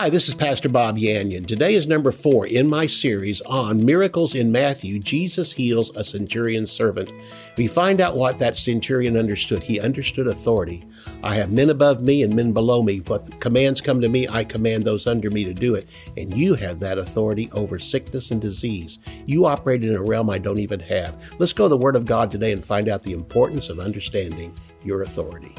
Hi, this is Pastor Bob Yandian. Today is number four in my series on miracles in Matthew. Jesus heals a centurion servant. We find out what that centurion understood. He understood authority. I have men above me and men below me. But commands come to me, I command those under me to do it. And you have that authority over sickness and disease. You operate in a realm I don't even have. Let's go to the Word of God today and find out the importance of understanding your authority.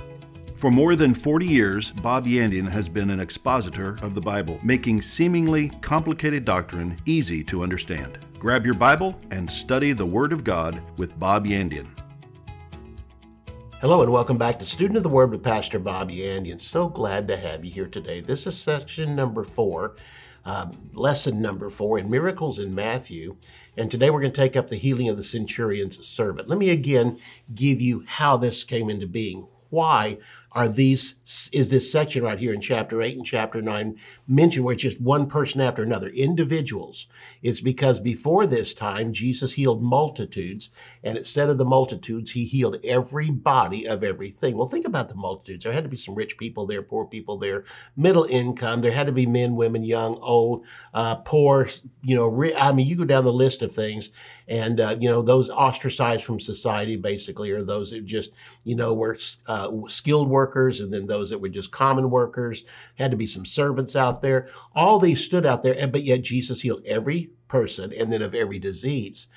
For more than 40 years, Bob Yandian has been an expositor of the Bible, making seemingly complicated doctrine easy to understand. Grab your Bible and study the Word of God with Bob Yandian. Hello and welcome back to Student of the Word with Pastor Bob Yandian. So glad to have you here today. This is section number four, um, lesson number four in Miracles in Matthew. And today we're going to take up the healing of the centurion's servant. Let me again give you how this came into being. Why are these is this section right here in chapter 8 and chapter 9 mentioned where it's just one person after another individuals. It's because before this time jesus healed multitudes and it said of the multitudes he healed everybody of everything. Well think about the multitudes. There had to be some rich people there poor people there middle income. There had to be men women young old uh, poor you know i mean you go down the list of things and uh, you know those ostracized from society basically are those that just you know were uh, skilled workers workers and then those that were just common workers. Had to be some servants out there. All these stood out there, and but yet Jesus healed every person and then of every disease.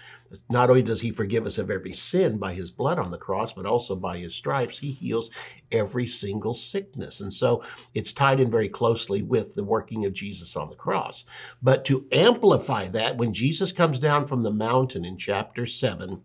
Not only does he forgive us of every sin by his blood on the cross, but also by his stripes, he heals every single sickness. And so it's tied in very closely with the working of Jesus on the cross. But to amplify that, when Jesus comes down from the mountain in chapter 7,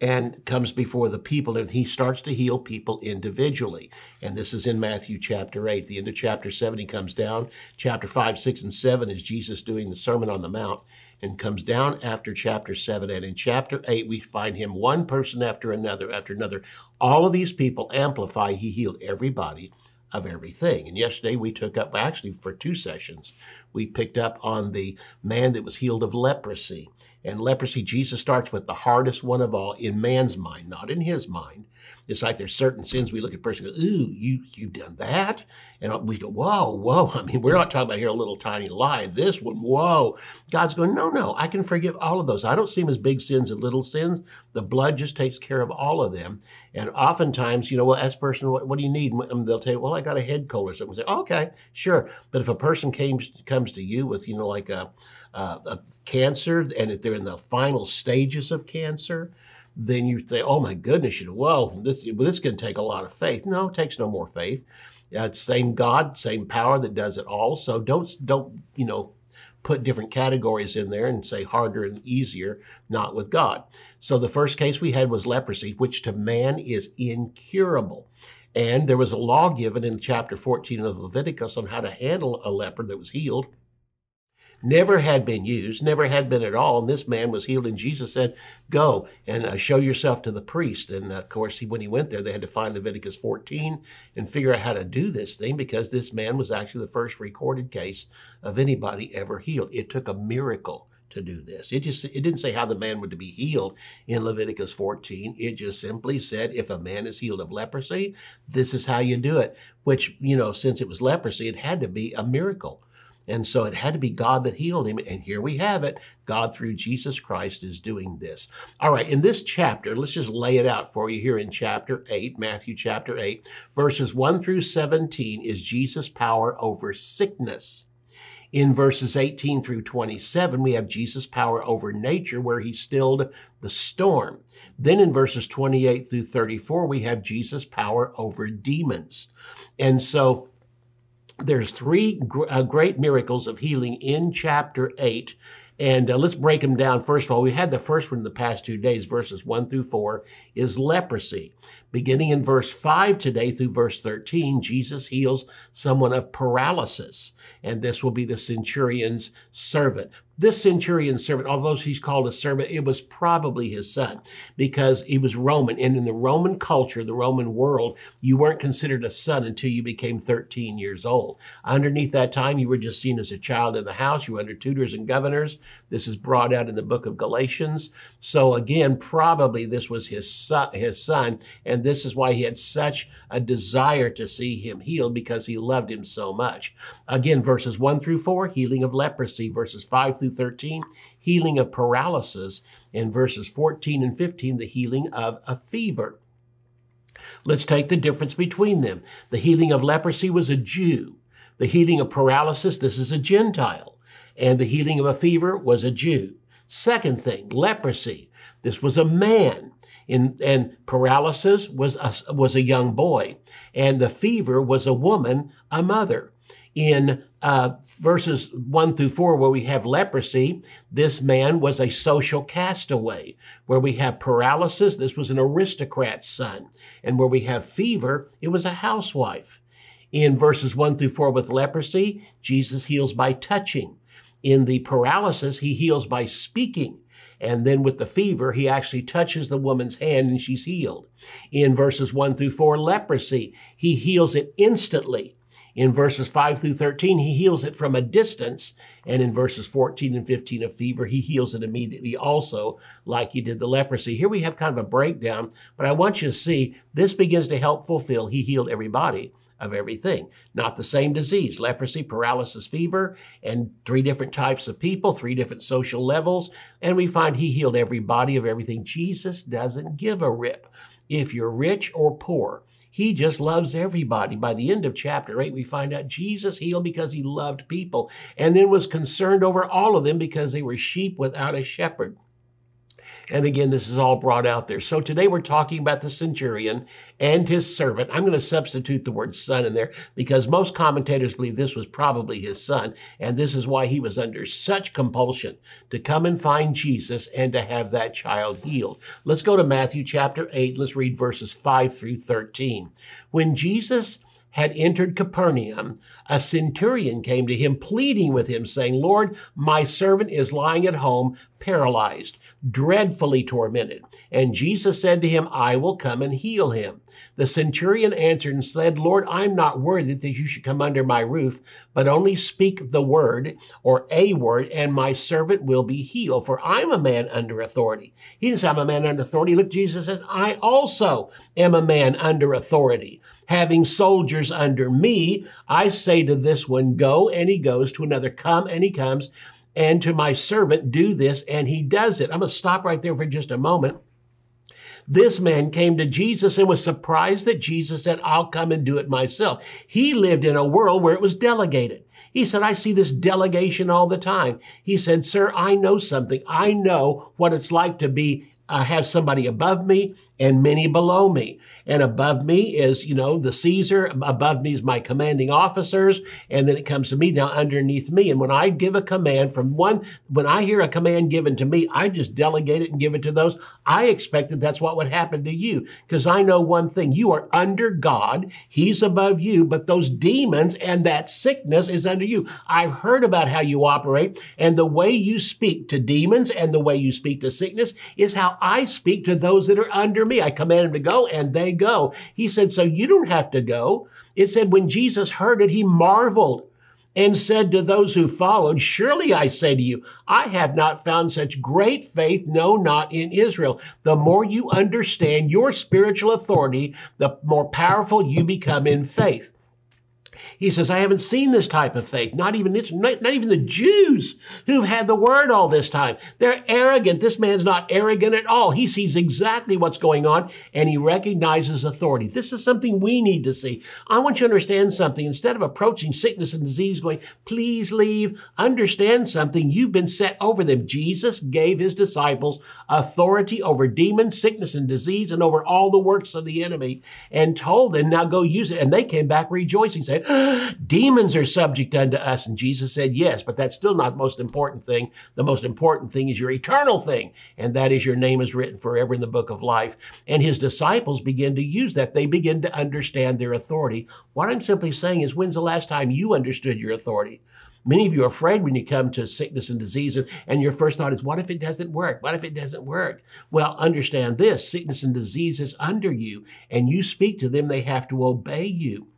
and comes before the people and he starts to heal people individually. And this is in Matthew chapter 8. The end of chapter 7, he comes down. Chapter 5, 6, and 7 is Jesus doing the Sermon on the Mount and comes down after chapter 7. And in chapter 8, we find him one person after another, after another. All of these people amplify, he healed everybody of everything. And yesterday we took up, actually for two sessions, we picked up on the man that was healed of leprosy. And leprosy, Jesus starts with the hardest one of all in man's mind, not in his mind. It's like there's certain sins we look at a person go, ooh, you, you've done that? And we go, whoa, whoa. I mean, we're not talking about here a little tiny lie. This one, whoa. God's going, no, no, I can forgive all of those. I don't see them as big sins and little sins. The blood just takes care of all of them. And oftentimes, you know, well, as a person, what, what do you need? And they'll tell you, well, I got a head cold or something. We say, okay, sure. But if a person came, comes to you with, you know, like a, a cancer and if they're in the final stages of cancer, then you say, oh my goodness, you know, whoa, this, this can take a lot of faith. No, it takes no more faith. Uh, it's same God, same power that does it all. So don't, don't, you know, put different categories in there and say harder and easier, not with God. So the first case we had was leprosy, which to man is incurable. And there was a law given in chapter 14 of Leviticus on how to handle a leper that was healed never had been used, never had been at all. And this man was healed, and Jesus said, Go and uh, show yourself to the priest. And uh, of course, he, when he went there, they had to find Leviticus 14 and figure out how to do this thing because this man was actually the first recorded case of anybody ever healed. It took a miracle to do this. It just it didn't say how the man would be healed in Leviticus 14. It just simply said if a man is healed of leprosy, this is how you do it. Which, you know, since it was leprosy, it had to be a miracle. And so it had to be God that healed him. And here we have it. God, through Jesus Christ, is doing this. All right, in this chapter, let's just lay it out for you here in chapter 8, Matthew chapter 8, verses 1 through 17 is Jesus' power over sickness. In verses 18 through 27, we have Jesus' power over nature, where he stilled the storm. Then in verses 28 through 34, we have Jesus' power over demons. And so there's three gr- uh, great miracles of healing in chapter 8 and uh, let's break them down. First of all, we had the first one in the past two days, verses 1 through 4, is leprosy. Beginning in verse 5 today through verse 13, Jesus heals someone of paralysis, and this will be the centurion's servant. This centurion servant, although he's called a servant, it was probably his son because he was Roman. And in the Roman culture, the Roman world, you weren't considered a son until you became 13 years old. Underneath that time, you were just seen as a child in the house. You were under tutors and governors. This is brought out in the book of Galatians. So again, probably this was his son, his son, and this is why he had such a desire to see him healed because he loved him so much. Again, verses 1 through 4, healing of leprosy, verses 5 through 13, healing of paralysis, and verses 14 and 15, the healing of a fever. Let's take the difference between them. The healing of leprosy was a Jew. The healing of paralysis, this is a Gentile. And the healing of a fever was a Jew. Second thing, leprosy. This was a man. In, and paralysis was a, was a young boy. And the fever was a woman, a mother. In uh, verses 1 through 4, where we have leprosy, this man was a social castaway. Where we have paralysis, this was an aristocrat's son. And where we have fever, it was a housewife. In verses 1 through 4 with leprosy, Jesus heals by touching. In the paralysis, he heals by speaking. And then with the fever, he actually touches the woman's hand and she's healed. In verses 1 through 4, leprosy, he heals it instantly. In verses 5 through 13, he heals it from a distance. And in verses 14 and 15 of fever, he heals it immediately also, like he did the leprosy. Here we have kind of a breakdown, but I want you to see this begins to help fulfill he healed everybody of everything. Not the same disease leprosy, paralysis, fever, and three different types of people, three different social levels. And we find he healed everybody of everything. Jesus doesn't give a rip if you're rich or poor. He just loves everybody. By the end of chapter 8, we find out Jesus healed because he loved people and then was concerned over all of them because they were sheep without a shepherd. And again, this is all brought out there. So today we're talking about the centurion and his servant. I'm going to substitute the word son in there because most commentators believe this was probably his son. And this is why he was under such compulsion to come and find Jesus and to have that child healed. Let's go to Matthew chapter 8. Let's read verses 5 through 13. When Jesus had entered Capernaum, a centurion came to him, pleading with him, saying, Lord, my servant is lying at home, paralyzed, dreadfully tormented. And Jesus said to him, I will come and heal him. The centurion answered and said, Lord, I'm not worthy that you should come under my roof, but only speak the word or a word, and my servant will be healed. For I'm a man under authority. He didn't say, I'm a man under authority. Look, Jesus says, I also am a man under authority having soldiers under me, I say to this one, Go, and he goes, to another, Come, and he comes, and to my servant, Do this, and he does it. I'm going to stop right there for just a moment. This man came to Jesus and was surprised that Jesus said, I'll come and do it myself. He lived in a world where it was delegated. He said, I see this delegation all the time. He said, Sir, I know something. I know what it's like to be uh, have somebody above me and many below me. And above me is, you know, the Caesar. Above me is my commanding officers. And then it comes to me now underneath me. And when I give a command from one, when I hear a command given to me, I just delegate it and give it to those. I expect that that's what would happen to you because I know one thing. You are under God. He's above you, but those demons and that sickness is under you. I've heard about how you operate and the way you speak to demons and the way you speak to sickness is how I speak to those that are under me. I command them to go and they go. He said, so you don't have to go. It said when Jesus heard it, he marveled and said to those who followed, Surely I say to you, I have not found such great faith, no, not in Israel. The more you understand your spiritual authority, the more powerful you become in faith. He says, I haven't seen this type of faith. Not even it's not, not even the Jews who've had the word all this time. They're arrogant. This man's not arrogant at all. He sees exactly what's going on and he recognizes authority. This is something we need to see. I want you to understand something. Instead of approaching sickness and disease going, please leave, understand something. You've been set over them. Jesus gave his disciples authority over demons, sickness and disease, and over all the works of the enemy and told them, now go use it. And they came back rejoicing, saying, demons are subject unto us. And Jesus said, yes, but that's still not the most important thing. The most important thing is your eternal thing. And that is your name is written forever in the book of life. And his disciples begin to use that. They begin to understand their authority. What I'm simply saying is, when's the last time you understood your authority? Many of you are afraid when you come to sickness and disease, and, and, your first thought is, What if it doesn't work? What if it doesn't work? Well, understand this sickness and disease is under you, and you speak to them, they have to obey you.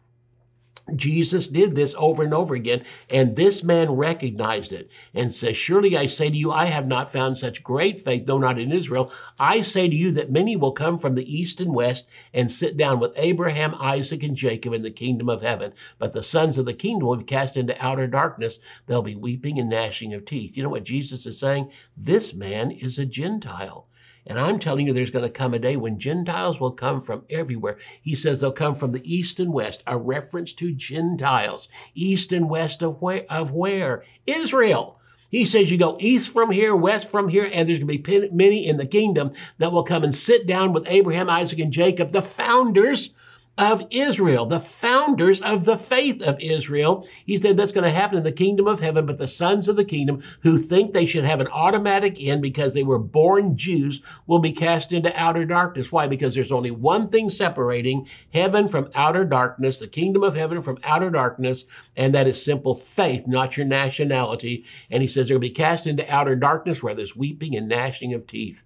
Jesus did this over and over again, and this man recognized it and says, Surely I say to you, I have not found such great faith, though not in Israel. I say to you that many will come from the east and west and sit down with Abraham, Isaac, and Jacob in the kingdom of heaven. But the sons of the kingdom will be cast into outer darkness. They'll be weeping and gnashing of teeth. You know what Jesus is saying? This man is a Gentile. And I'm telling you, there's going to come a day when Gentiles will come from everywhere. He says they'll come from the east and west, a reference to Gentiles. East and west of where? Of where? Israel. He says you go east from here, west from here, and there's going to be many in the kingdom that will come and sit down with Abraham, Isaac, and Jacob, the founders of Israel, the founders of the faith of Israel. He said that's going to happen in the kingdom of heaven, but the sons of the kingdom who think they should have an automatic end because they were born Jews will be cast into outer darkness. Why? Because there's only one thing separating heaven from outer darkness, the kingdom of heaven from outer darkness, and that is simple faith, not your nationality. And he says they're going to be cast into outer darkness where there's weeping and gnashing of teeth.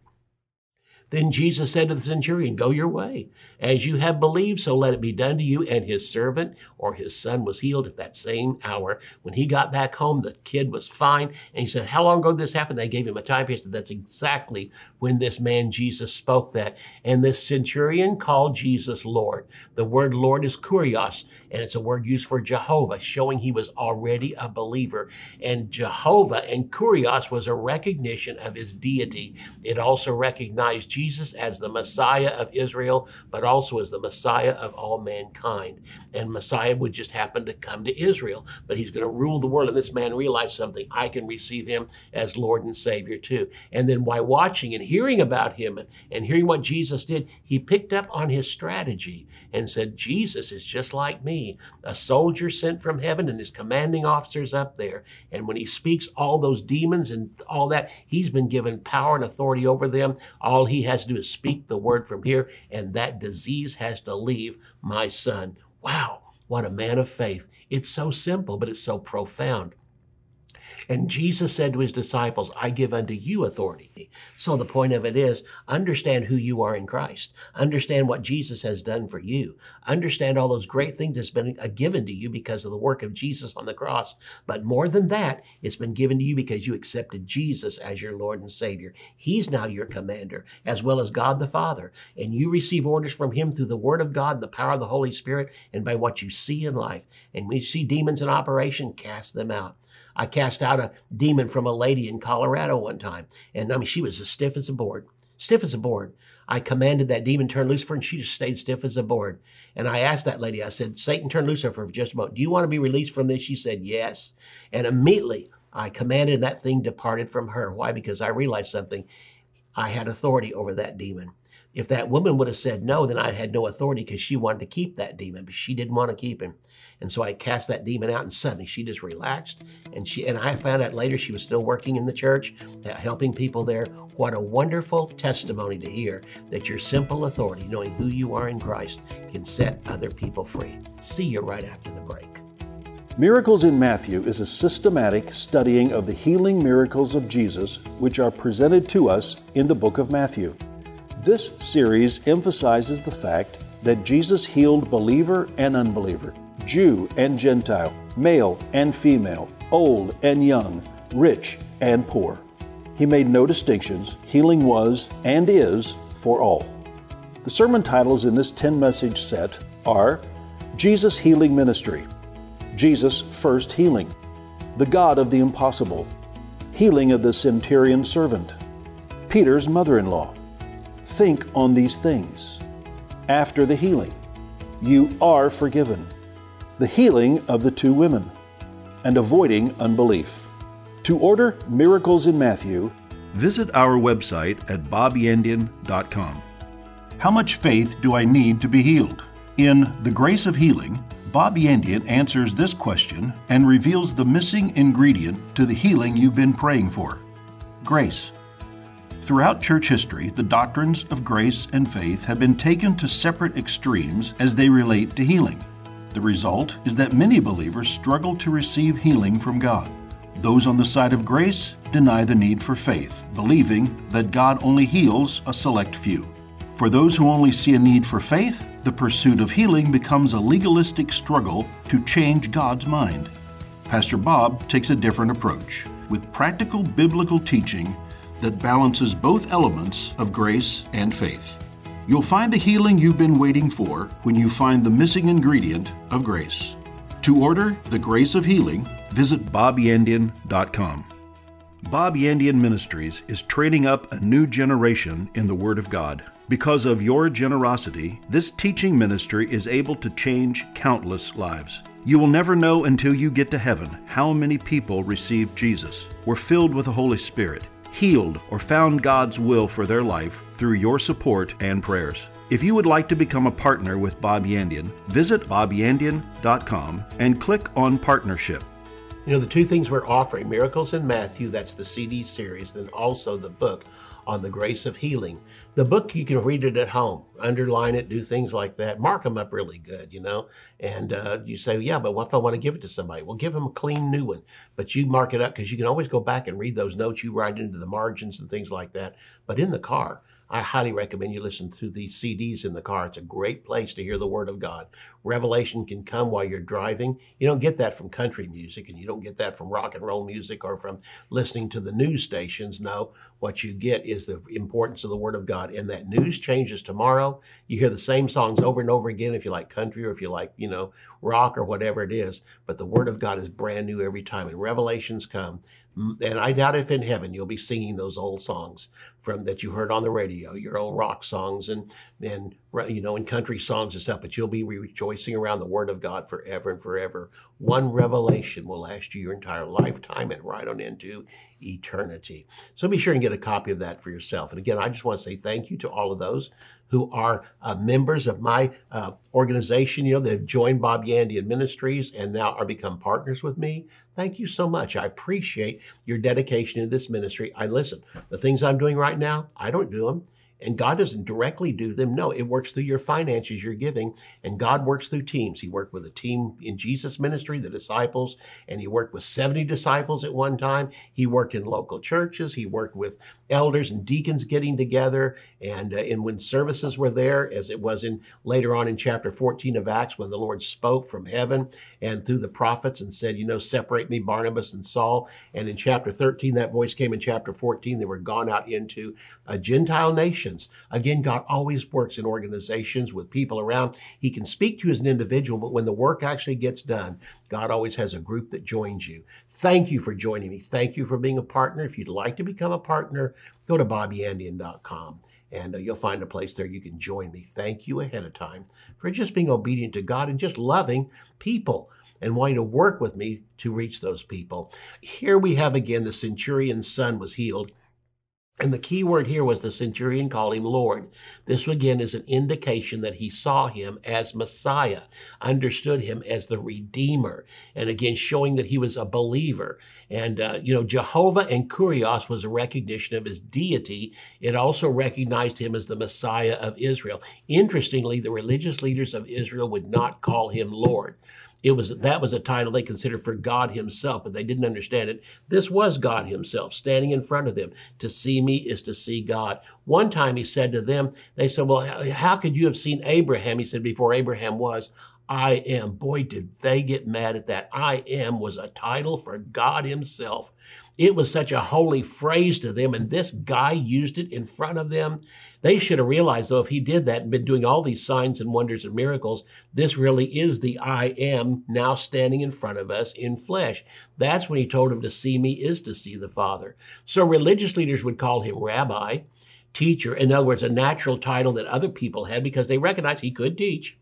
Then Jesus said to the centurion, Go your way. As you have believed, so let it be done to you. And his servant or his son was healed at that same hour. When he got back home, the kid was fine. And he said, How long ago this happened? They gave him a time period. That's exactly when this man Jesus spoke that. And this centurion called Jesus Lord. The word Lord is kurios, and it's a word used for Jehovah, showing he was already a believer. And Jehovah and kurios was a recognition of his deity. It also recognized Jesus as the Messiah of Israel, but also as the Messiah of all mankind. And Messiah would just happen to come to Israel, but he's going to rule the world. And this man realized something I can receive him as Lord and Savior too. And then by watching and hearing about him and, and hearing what Jesus did, he picked up on his strategy and said, Jesus is just like me, a soldier sent from heaven and his commanding officers up there. And when he speaks all those demons and all that, he's been given power and authority over them. All he has to do is speak the word from here, and that disease has to leave my son. Wow, what a man of faith. It's so simple, but it's so profound. And Jesus said to his disciples, I give unto you authority. So the point of it is understand who you are in Christ. Understand what Jesus has done for you. Understand all those great things that's been uh, given to you because of the work of Jesus on the cross. But more than that, it's been given to you because you accepted Jesus as your Lord and Savior. He's now your commander, as well as God the Father. And you receive orders from him through the word of God, the power of the Holy Spirit, and by what you see in life. And when you see demons in operation, cast them out. I cast out a demon from a lady in Colorado one time, and I mean, she was as stiff as a board, stiff as a board. I commanded that demon turn her, and she just stayed stiff as a board. And I asked that lady, I said, Satan, turn loose for just a moment. Do you want to be released from this? She said, yes. And immediately I commanded that thing departed from her. Why? Because I realized something. I had authority over that demon. If that woman would have said no, then I had no authority because she wanted to keep that demon, but she didn't want to keep him. And so I cast that demon out, and suddenly she just relaxed. And she and I found out later she was still working in the church, uh, helping people there. What a wonderful testimony to hear that your simple authority, knowing who you are in Christ, can set other people free. See you right after the break. Miracles in Matthew is a systematic studying of the healing miracles of Jesus, which are presented to us in the book of Matthew. This series emphasizes the fact that Jesus healed believer and unbeliever, Jew and Gentile, male and female, old and young, rich and poor. He made no distinctions. Healing was and is for all. The sermon titles in this 10 message set are Jesus Healing Ministry, Jesus First Healing, The God of the Impossible, Healing of the Centurion Servant, Peter's Mother in Law, Think on these things. After the healing, you are forgiven. The healing of the two women, and avoiding unbelief. To order Miracles in Matthew, visit our website at bobyandian.com. How much faith do I need to be healed? In The Grace of Healing, Bob Yandian answers this question and reveals the missing ingredient to the healing you've been praying for grace. Throughout church history, the doctrines of grace and faith have been taken to separate extremes as they relate to healing. The result is that many believers struggle to receive healing from God. Those on the side of grace deny the need for faith, believing that God only heals a select few. For those who only see a need for faith, the pursuit of healing becomes a legalistic struggle to change God's mind. Pastor Bob takes a different approach with practical biblical teaching that balances both elements of grace and faith. You'll find the healing you've been waiting for when you find the missing ingredient of grace. To order The Grace of Healing, visit bobyandian.com. Bob Yandian Ministries is training up a new generation in the Word of God. Because of your generosity, this teaching ministry is able to change countless lives. You will never know until you get to heaven how many people received Jesus, were filled with the Holy Spirit, healed, or found God's will for their life through your support and prayers. If you would like to become a partner with Bob Yandian, visit bobyandian.com and click on Partnership. You know, the two things we're offering Miracles in Matthew, that's the CD series, then also the book on the grace of healing. The book, you can read it at home, underline it, do things like that, mark them up really good, you know. And uh, you say, yeah, but what if I want to give it to somebody? Well, give them a clean new one. But you mark it up because you can always go back and read those notes you write into the margins and things like that. But in the car, I highly recommend you listen to these CDs in the car. It's a great place to hear the Word of God. Revelation can come while you're driving. You don't get that from country music, and you don't get that from rock and roll music or from listening to the news stations. No, what you get is the importance of the Word of God. And that news changes tomorrow. You hear the same songs over and over again if you like country or if you like, you know, rock or whatever it is. But the Word of God is brand new every time. And revelations come and I doubt if in heaven you'll be singing those old songs from that you heard on the radio, your old rock songs and and you know and country songs and stuff. But you'll be rejoicing around the Word of God forever and forever. One revelation will last you your entire lifetime and right on into eternity. So be sure and get a copy of that for yourself. And again, I just want to say thank you to all of those who are uh, members of my uh, organization, you know, that have joined Bob Yandian Ministries and now are become partners with me. Thank you so much. I appreciate your dedication to this ministry. I listen, the things I'm doing right now, I don't do them. And God doesn't directly do them. No, it works through your finances you're giving. And God works through teams. He worked with a team in Jesus' ministry, the disciples, and he worked with 70 disciples at one time. He worked in local churches. He worked with elders and deacons getting together. And, uh, and when services were there, as it was in later on in chapter 14 of Acts, when the Lord spoke from heaven and through the prophets and said, you know, separate me, Barnabas and Saul. And in chapter 13, that voice came in chapter 14. They were gone out into a Gentile nation Again, God always works in organizations with people around. He can speak to you as an individual, but when the work actually gets done, God always has a group that joins you. Thank you for joining me. Thank you for being a partner. If you'd like to become a partner, go to bobyandian.com and uh, you'll find a place there you can join me. Thank you ahead of time for just being obedient to God and just loving people and wanting to work with me to reach those people. Here we have again the centurion's son was healed and the key word here was the centurion called him Lord. This again is an indication that he saw him as Messiah, understood him as the Redeemer, and again showing that he was a believer. And, uh, you know, Jehovah and Kurios was a recognition of his deity. It also recognized him as the Messiah of Israel. Interestingly, the religious leaders of Israel would not call him Lord. It was that was a title they considered for God Himself, but they didn't understand it. This was God Himself standing in front of them. To see me is to see God. One time He said to them, they said, "Well, how could you have seen Abraham?" He said, "Before Abraham was." I am. Boy, did they get mad at that. I am was a title for God Himself. It was such a holy phrase to them, and this guy used it in front of them. They should have realized, though, if he did that and been doing all these signs and wonders and miracles, this really is the I am now standing in front of us in flesh. That's when he told him to see me is to see the Father. So religious leaders would call him rabbi, teacher. In other words, a natural title that other people had because they recognized he could teach.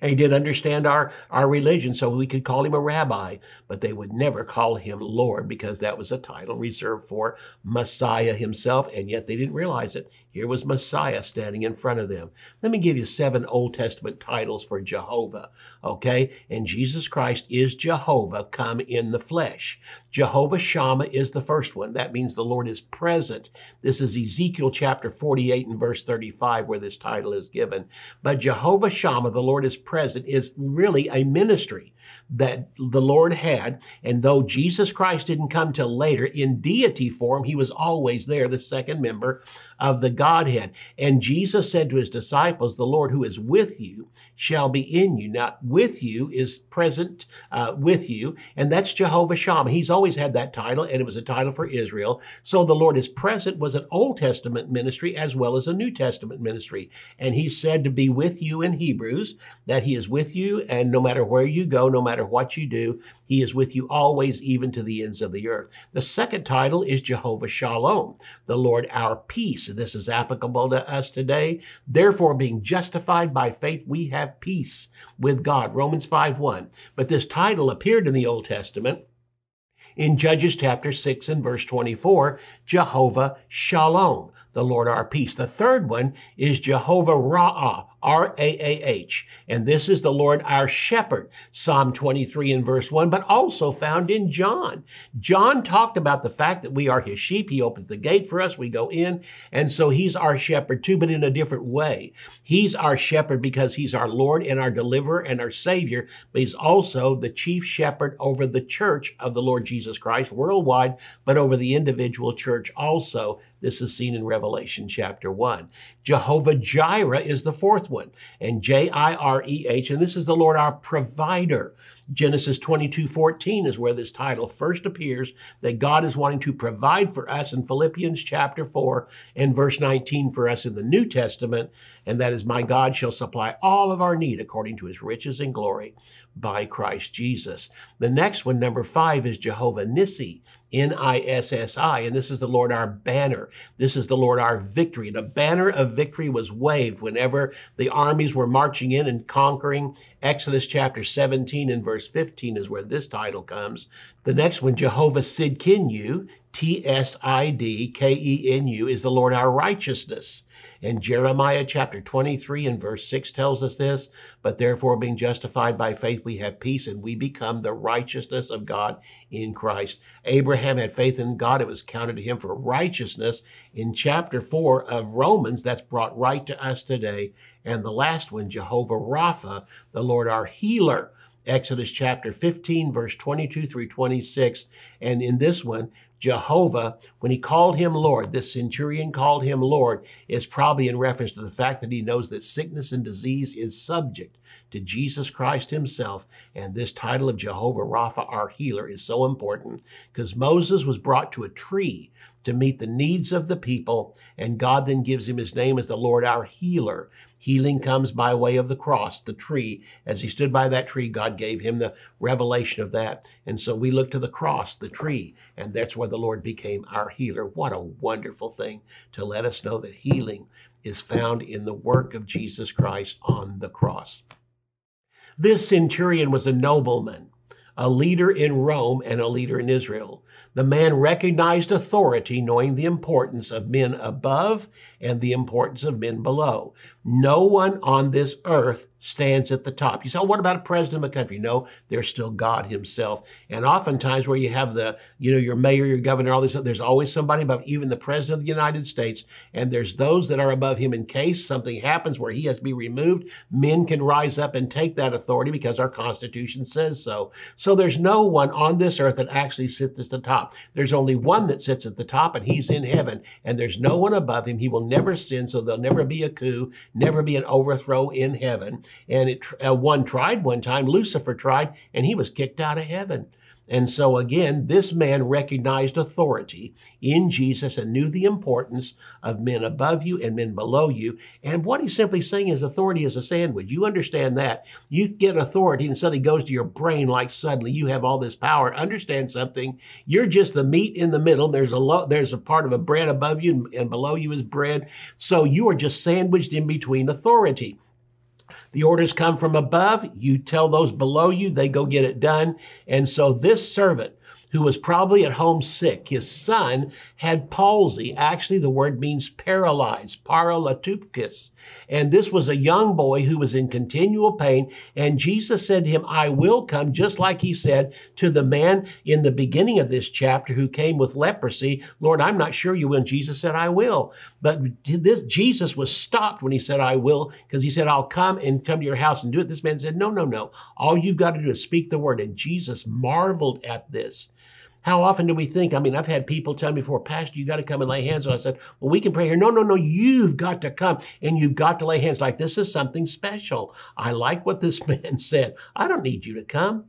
And he did understand our, our religion, so we could call him a rabbi, but they would never call him Lord because that was a title reserved for Messiah himself, and yet they didn't realize it. Here was Messiah standing in front of them. Let me give you seven Old Testament titles for Jehovah, okay? And Jesus Christ is Jehovah come in the flesh. Jehovah Shammah is the first one. That means the Lord is present. This is Ezekiel chapter 48 and verse 35 where this title is given. But Jehovah Shammah, the Lord is present, is really a ministry. That the Lord had. And though Jesus Christ didn't come till later, in deity form, he was always there, the second member of the Godhead. And Jesus said to his disciples, The Lord who is with you shall be in you. Now, with you is present uh, with you, and that's Jehovah Shammah. He's always had that title, and it was a title for Israel. So the Lord is present was an Old Testament ministry as well as a New Testament ministry. And he's said to be with you in Hebrews, that he is with you, and no matter where you go, no matter what you do, he is with you always, even to the ends of the earth. The second title is Jehovah Shalom, the Lord our peace. This is applicable to us today. Therefore, being justified by faith, we have peace with God. Romans 5 1. But this title appeared in the Old Testament in Judges chapter 6 and verse 24, Jehovah Shalom, the Lord our peace. The third one is Jehovah Ra'ah, R A A H. And this is the Lord our shepherd, Psalm 23 and verse 1, but also found in John. John talked about the fact that we are his sheep. He opens the gate for us, we go in, and so he's our shepherd too, but in a different way. He's our shepherd because he's our Lord and our deliverer and our Savior, but he's also the chief shepherd over the church of the Lord Jesus Christ worldwide, but over the individual church also. This is seen in Revelation chapter 1. Jehovah Jireh is the fourth one, and J I R E H, and this is the Lord our provider. Genesis 22 14 is where this title first appears that God is wanting to provide for us in Philippians chapter 4 and verse 19 for us in the New Testament. And that is, My God shall supply all of our need according to his riches and glory by Christ Jesus. The next one, number five, is Jehovah Nissi. N I S S I, and this is the Lord our banner. This is the Lord our victory. And a banner of victory was waved whenever the armies were marching in and conquering. Exodus chapter 17 and verse 15 is where this title comes. The next one, Jehovah Tsidkenu, T S I D K E N U, is the Lord our righteousness. And Jeremiah chapter 23 and verse 6 tells us this, but therefore being justified by faith, we have peace and we become the righteousness of God in Christ. Abraham had faith in God. It was counted to him for righteousness. In chapter 4 of Romans, that's brought right to us today. And the last one, Jehovah Rapha, the Lord our healer. Exodus chapter 15, verse 22 through 26. And in this one, Jehovah, when he called him Lord, this centurion called him Lord, is probably in reference to the fact that he knows that sickness and disease is subject to Jesus Christ himself. And this title of Jehovah Rapha, our healer, is so important because Moses was brought to a tree to meet the needs of the people, and God then gives him his name as the Lord our healer. Healing comes by way of the cross, the tree. As he stood by that tree, God gave him the revelation of that. And so we look to the cross, the tree, and that's where the Lord became our healer. What a wonderful thing to let us know that healing is found in the work of Jesus Christ on the cross. This centurion was a nobleman, a leader in Rome and a leader in Israel. The man recognized authority, knowing the importance of men above and the importance of men below. No one on this earth stands at the top. You say, oh, what about a president of a country? No, there's still God himself. And oftentimes where you have the, you know, your mayor, your governor, all this, stuff, there's always somebody above, even the president of the United States. And there's those that are above him in case something happens where he has to be removed. Men can rise up and take that authority because our Constitution says so. So there's no one on this earth that actually sits at the top. There's only one that sits at the top and he's in heaven. And there's no one above him. He will never sin, so there'll never be a coup, never be an overthrow in heaven. And it, uh, one tried one time, Lucifer tried, and he was kicked out of heaven. And so again, this man recognized authority in Jesus and knew the importance of men above you and men below you. And what he's simply saying is authority is a sandwich. You understand that. You get authority and suddenly goes to your brain like suddenly you have all this power. Understand something. You're just the meat in the middle. There's a lo- there's a part of a bread above you and below you is bread. So you are just sandwiched in between authority. The orders come from above. You tell those below you, they go get it done. And so this servant who was probably at home sick. His son had palsy. Actually, the word means paralyzed, paralatupkis. And this was a young boy who was in continual pain. And Jesus said to him, I will come, just like he said to the man in the beginning of this chapter who came with leprosy. Lord, I'm not sure you will. Jesus said, I will. But this Jesus was stopped when he said, I will, because he said, I'll come and come to your house and do it. This man said, No, no, no. All you've got to do is speak the word. And Jesus marveled at this. How often do we think? I mean, I've had people tell me before, Pastor, you got to come and lay hands on. I said, Well, we can pray here. No, no, no, you've got to come and you've got to lay hands. Like this is something special. I like what this man said. I don't need you to come.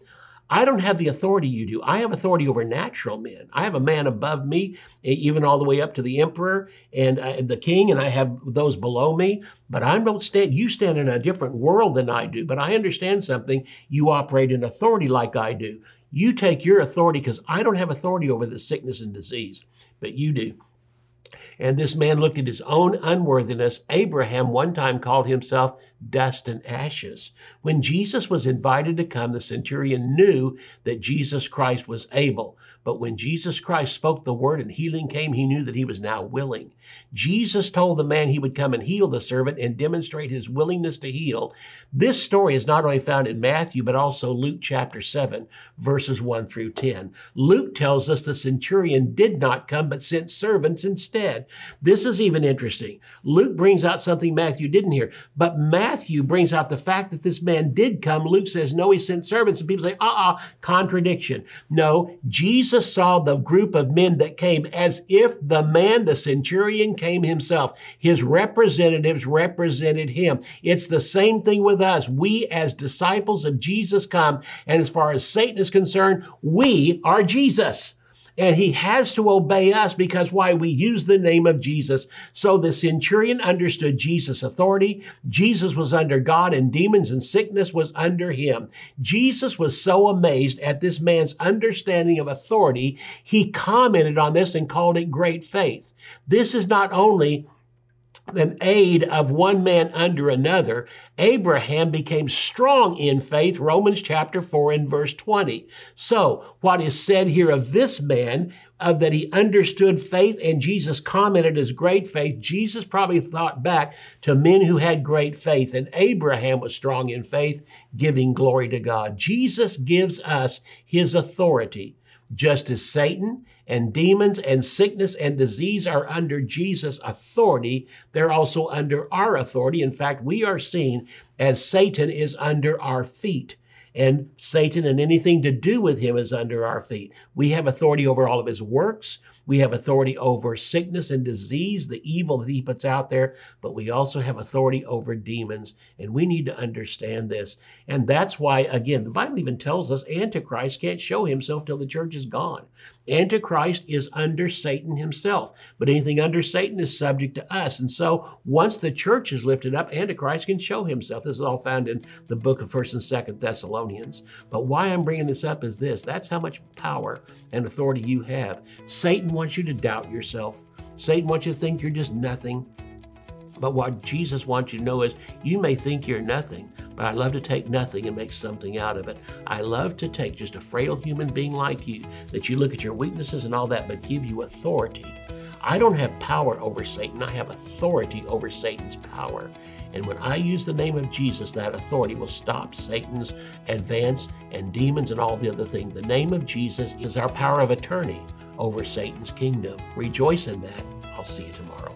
I don't have the authority you do. I have authority over natural men. I have a man above me, even all the way up to the emperor and uh, the king, and I have those below me. But I don't stand, you stand in a different world than I do. But I understand something. You operate in authority like I do. You take your authority because I don't have authority over the sickness and disease, but you do. And this man looked at his own unworthiness. Abraham one time called himself dust and ashes. When Jesus was invited to come, the centurion knew that Jesus Christ was able. But when Jesus Christ spoke the word and healing came, he knew that he was now willing. Jesus told the man he would come and heal the servant and demonstrate his willingness to heal. This story is not only found in Matthew, but also Luke chapter 7, verses 1 through 10. Luke tells us the centurion did not come, but sent servants instead. This is even interesting. Luke brings out something Matthew didn't hear, but Matthew Matthew brings out the fact that this man did come. Luke says, no, he sent servants. And people say, uh-uh, contradiction. No, Jesus saw the group of men that came as if the man, the centurion, came himself. His representatives represented him. It's the same thing with us. We as disciples of Jesus come. And as far as Satan is concerned, we are Jesus. And he has to obey us because why? We use the name of Jesus. So the centurion understood Jesus' authority. Jesus was under God and demons and sickness was under him. Jesus was so amazed at this man's understanding of authority, he commented on this and called it great faith. This is not only an aid of one man under another, Abraham became strong in faith, Romans chapter 4 and verse 20. So, what is said here of this man, of that he understood faith and Jesus commented as great faith, Jesus probably thought back to men who had great faith, and Abraham was strong in faith, giving glory to God. Jesus gives us his authority, just as Satan and demons and sickness and disease are under Jesus' authority, they're also under our authority. In fact, we are seen as Satan is under our feet. And Satan and anything to do with him is under our feet. We have authority over all of his works. We have authority over sickness and disease, the evil that he puts out there, but we also have authority over demons. And we need to understand this. And that's why, again, the Bible even tells us Antichrist can't show himself till the church is gone. Antichrist is under Satan himself, but anything under Satan is subject to us. And so once the church is lifted up, Antichrist can show himself. This is all found in the book of 1st and 2nd Thessalonians. But why I'm bringing this up is this that's how much power and authority you have. Satan wants you to doubt yourself. Satan wants you to think you're just nothing. But what Jesus wants you to know is you may think you're nothing, but I love to take nothing and make something out of it. I love to take just a frail human being like you, that you look at your weaknesses and all that, but give you authority. I don't have power over Satan, I have authority over Satan's power. And when I use the name of Jesus, that authority will stop Satan's advance and demons and all the other things. The name of Jesus is our power of attorney over Satan's kingdom. Rejoice in that. I'll see you tomorrow.